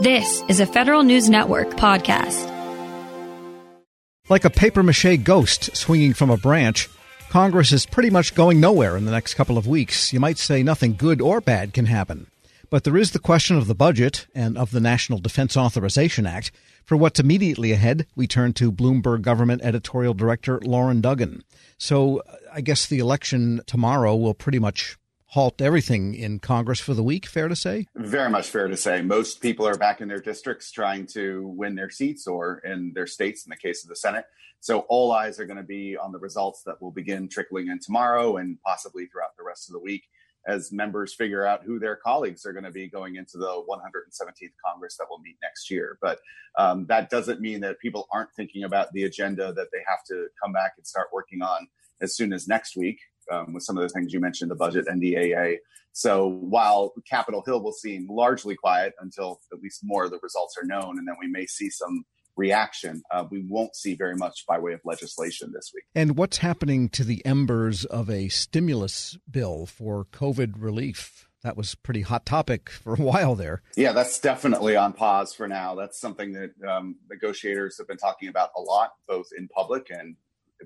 This is a Federal News Network podcast. Like a paper mache ghost swinging from a branch, Congress is pretty much going nowhere in the next couple of weeks. You might say nothing good or bad can happen. But there is the question of the budget and of the National Defense Authorization Act. For what's immediately ahead, we turn to Bloomberg Government Editorial Director Loren Duggan. So uh, I guess the election tomorrow will pretty much halt everything in Congress for the week, fair to say? Very much fair to say. Most people are back in their districts trying to win their seats or in their states in the case of the Senate. So all eyes are going to be on the results that will begin trickling in tomorrow and possibly throughout the rest of the week as members figure out who their colleagues are going to be going into the 117th Congress that will meet next year. But um, that doesn't mean that people aren't thinking about the agenda that they have to come back and start working on as soon as next week um, with some of the things you mentioned, the budget, NDAA. So while Capitol Hill will seem largely quiet until at least more of the results are known, and then we may see some reaction, uh, we won't see very much by way of legislation this week. And what's happening to the embers of a stimulus bill for COVID relief? That was pretty hot topic for a while there. Yeah, that's definitely on pause for now. That's something that um, negotiators have been talking about a lot, both in public and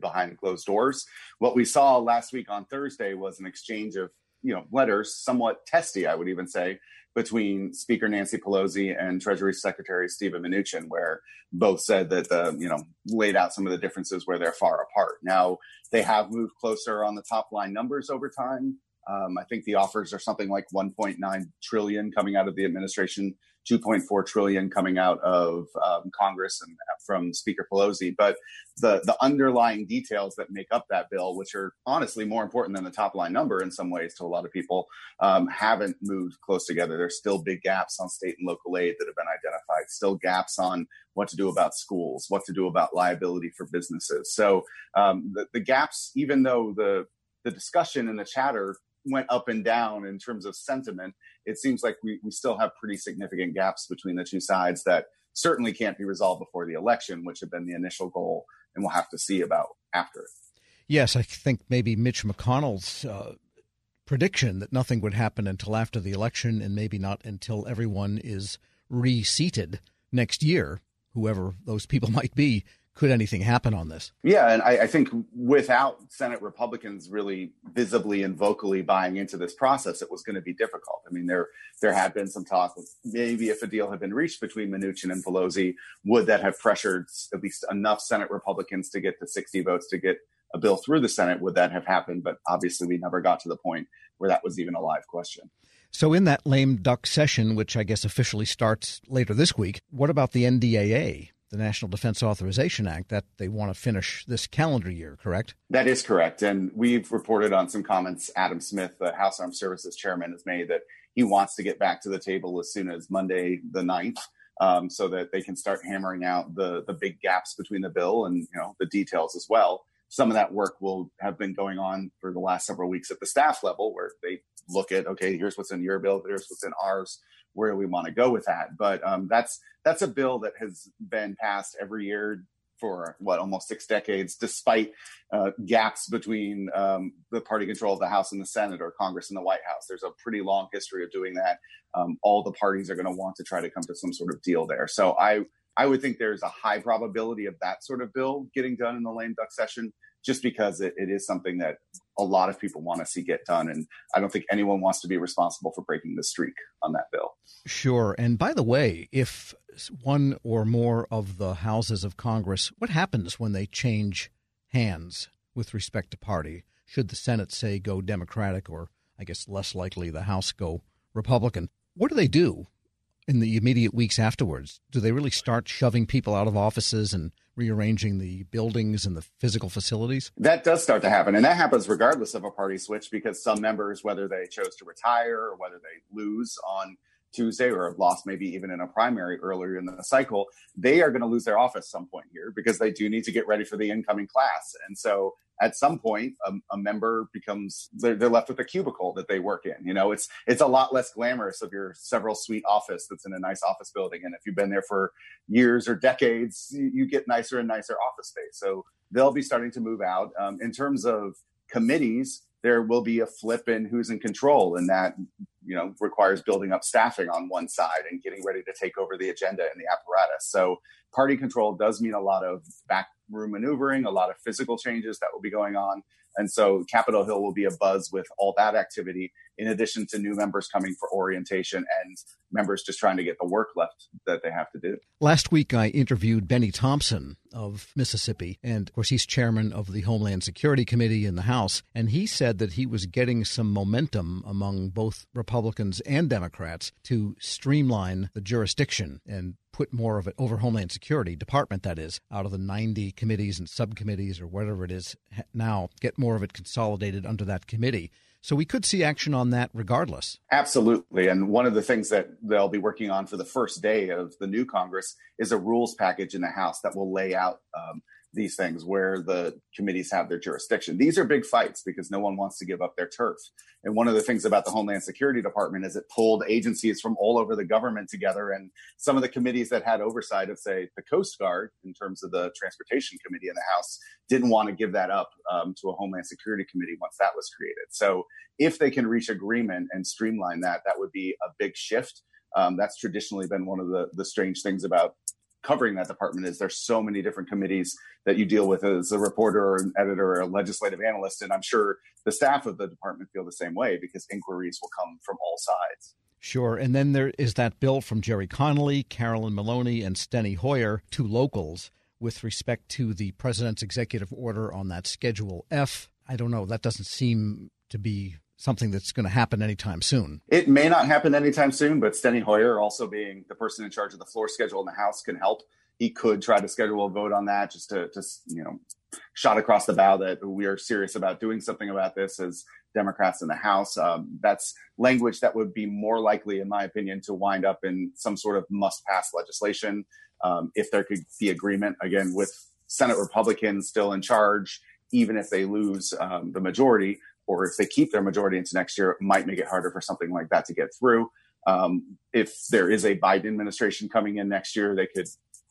behind closed doors. What we saw last week on Thursday was an exchange of you know letters, somewhat testy, I would even say, between Speaker Nancy Pelosi and Treasury Secretary Steven Mnuchin, where both said that the you know laid out some of the differences where they're far apart. Now they have moved closer on the top line numbers over time. Um, I think the offers are something like 1.9 trillion coming out of the administration 2.4 trillion coming out of um, Congress and from Speaker Pelosi. But the the underlying details that make up that bill, which are honestly more important than the top line number in some ways to a lot of people, um, haven't moved close together. There's still big gaps on state and local aid that have been identified. Still gaps on what to do about schools, what to do about liability for businesses. So um, the, the gaps, even though the the discussion and the chatter went up and down in terms of sentiment, it seems like we, we still have pretty significant gaps between the two sides that certainly can't be resolved before the election, which had been the initial goal, and we'll have to see about after. Yes, I think maybe Mitch McConnell's uh, prediction that nothing would happen until after the election and maybe not until everyone is reseated next year, whoever those people might be, could anything happen on this? Yeah, and I, I, think without Senate Republicans really visibly and vocally buying into this process, it was going to be difficult. I mean, there there had been some talk of maybe if a deal had been reached between Mnuchin and Pelosi, would that have pressured at least enough Senate Republicans to get to 60 votes to get a bill through the Senate? Would that have happened? But obviously, we never got to the point where that was even a live question. So, in that lame duck session, which I guess officially starts later this week, what about the NDAA? The National Defense Authorization Act that they want to finish this calendar year, correct? That is correct. And we've reported on some comments Adam Smith, the House Armed Services chairman, has made that he wants to get back to the table as soon as Monday the 9th. Um, so that they can start hammering out the the big gaps between the bill and you know the details as well. Some of that work will have been going on for the last several weeks at the staff level, where they look at okay, here's what's in your bill, here's what's in ours where we want to go with that. But um, that's that's a bill that has been passed every year for what almost six decades, despite uh, gaps between um, the party control of the House and the Senate or Congress and the White House. There's a pretty long history of doing that. Um, all the parties are going to want to try to come to some sort of deal there. So I I would think there's a high probability of that sort of bill getting done in the lame duck session just because it, it is something that a lot of people want to see get done. And I don't think anyone wants to be responsible for breaking the streak on that bill. Sure. And by the way, if one or more of the houses of Congress, what happens when they change hands with respect to party? Should the Senate, say, go Democratic, or I guess less likely the House go Republican? What do they do in the immediate weeks afterwards? Do they really start shoving people out of offices and rearranging the buildings and the physical facilities? That does start to happen. And that happens regardless of a party switch because some members, whether they chose to retire or whether they lose on Tuesday or have lost maybe even in a primary earlier in the cycle, they are going to lose their office some point here because they do need to get ready for the incoming class. And so at some point, a, a member becomes they're, they're, left with a cubicle that they work in. You know, it's it's a lot less glamorous of your several suite office that's in a nice office building. And if you've been there for years or decades, you, you get nicer and nicer office space. So they'll be starting to move out. Um, in terms of committees, there will be a flip in who's in control, and that you know requires building up staffing on one side and getting ready to take over the agenda and the apparatus. So party control does mean a lot of backroom maneuvering, a lot of physical changes that will be going on. And so Capitol Hill will be a buzz with all that activity, in addition to new members coming for orientation and members just trying to get the work left that they have to do. Last week, I interviewed Bennie Thompson of Mississippi, and of course, he's chairman of the Homeland Security Committee in the House. And he said that he was getting some momentum among both Republicans and Democrats to streamline the jurisdiction and put more of it over Homeland Security Department, that is, out of the 90 committees and subcommittees or whatever it is now, get more of it consolidated under that committee. So we could see action on that regardless. Absolutely. And one of the things that they'll be working on for the first day of the new Congress is a rules package in the House that will lay out um, these things where the committees have their jurisdiction. These are big fights because no one wants to give up their turf. And one of the things about the Homeland Security Department is it pulled agencies from all over the government together. And some of the committees that had oversight of, say, the Coast Guard in terms of the Transportation Committee in the House didn't want to give that up um, to a Homeland Security Committee once that was created. So if they can reach agreement and streamline that, that would be a big shift. Um, that's traditionally been one of the, the strange things about covering that department is there's so many different committees that you deal with as a reporter or an editor or a legislative analyst and i'm sure the staff of the department feel the same way because inquiries will come from all sides Sure. And then there is that bill from Gerry Connolly, Carolyn Maloney, and Steny Hoyer, two locals, with respect to the president's executive order on that Schedule F. I don't know. That doesn't seem to be something that's going to happen anytime soon. It may not happen anytime soon, but Steny Hoyer, also being the person in charge of the floor schedule in the House, can help. He could try to schedule a vote on that just to, to you know, shot across the bow that we are serious about doing something about this as Democrats in the House. Um, that's language that would be more likely, in my opinion, to wind up in some sort of must pass legislation um, if there could be agreement, again, with Senate Republicans still in charge, even if they lose um, the majority or if they keep their majority into next year, it might make it harder for something like that to get through. Um, if there is a Biden administration coming in next year, they could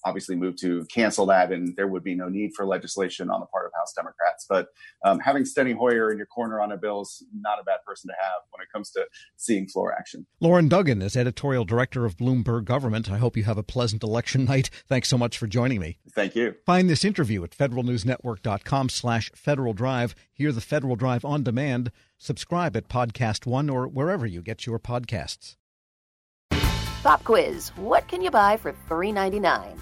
obviously move to cancel that, and there would be no need for legislation on the part of House Democrats. But um, having Steny Hoyer in your corner on a bill is not a bad person to have when it comes to seeing floor action. Loren Duggan is editorial director of Bloomberg Government. I hope you have a pleasant election night. Thanks so much for joining me. Thank you. Find this interview at federalnewsnetwork.com slash Federal Drive. Hear the Federal Drive on demand. Subscribe at Podcast One or wherever you get your podcasts. Pop quiz. What can you buy for three ninety nine?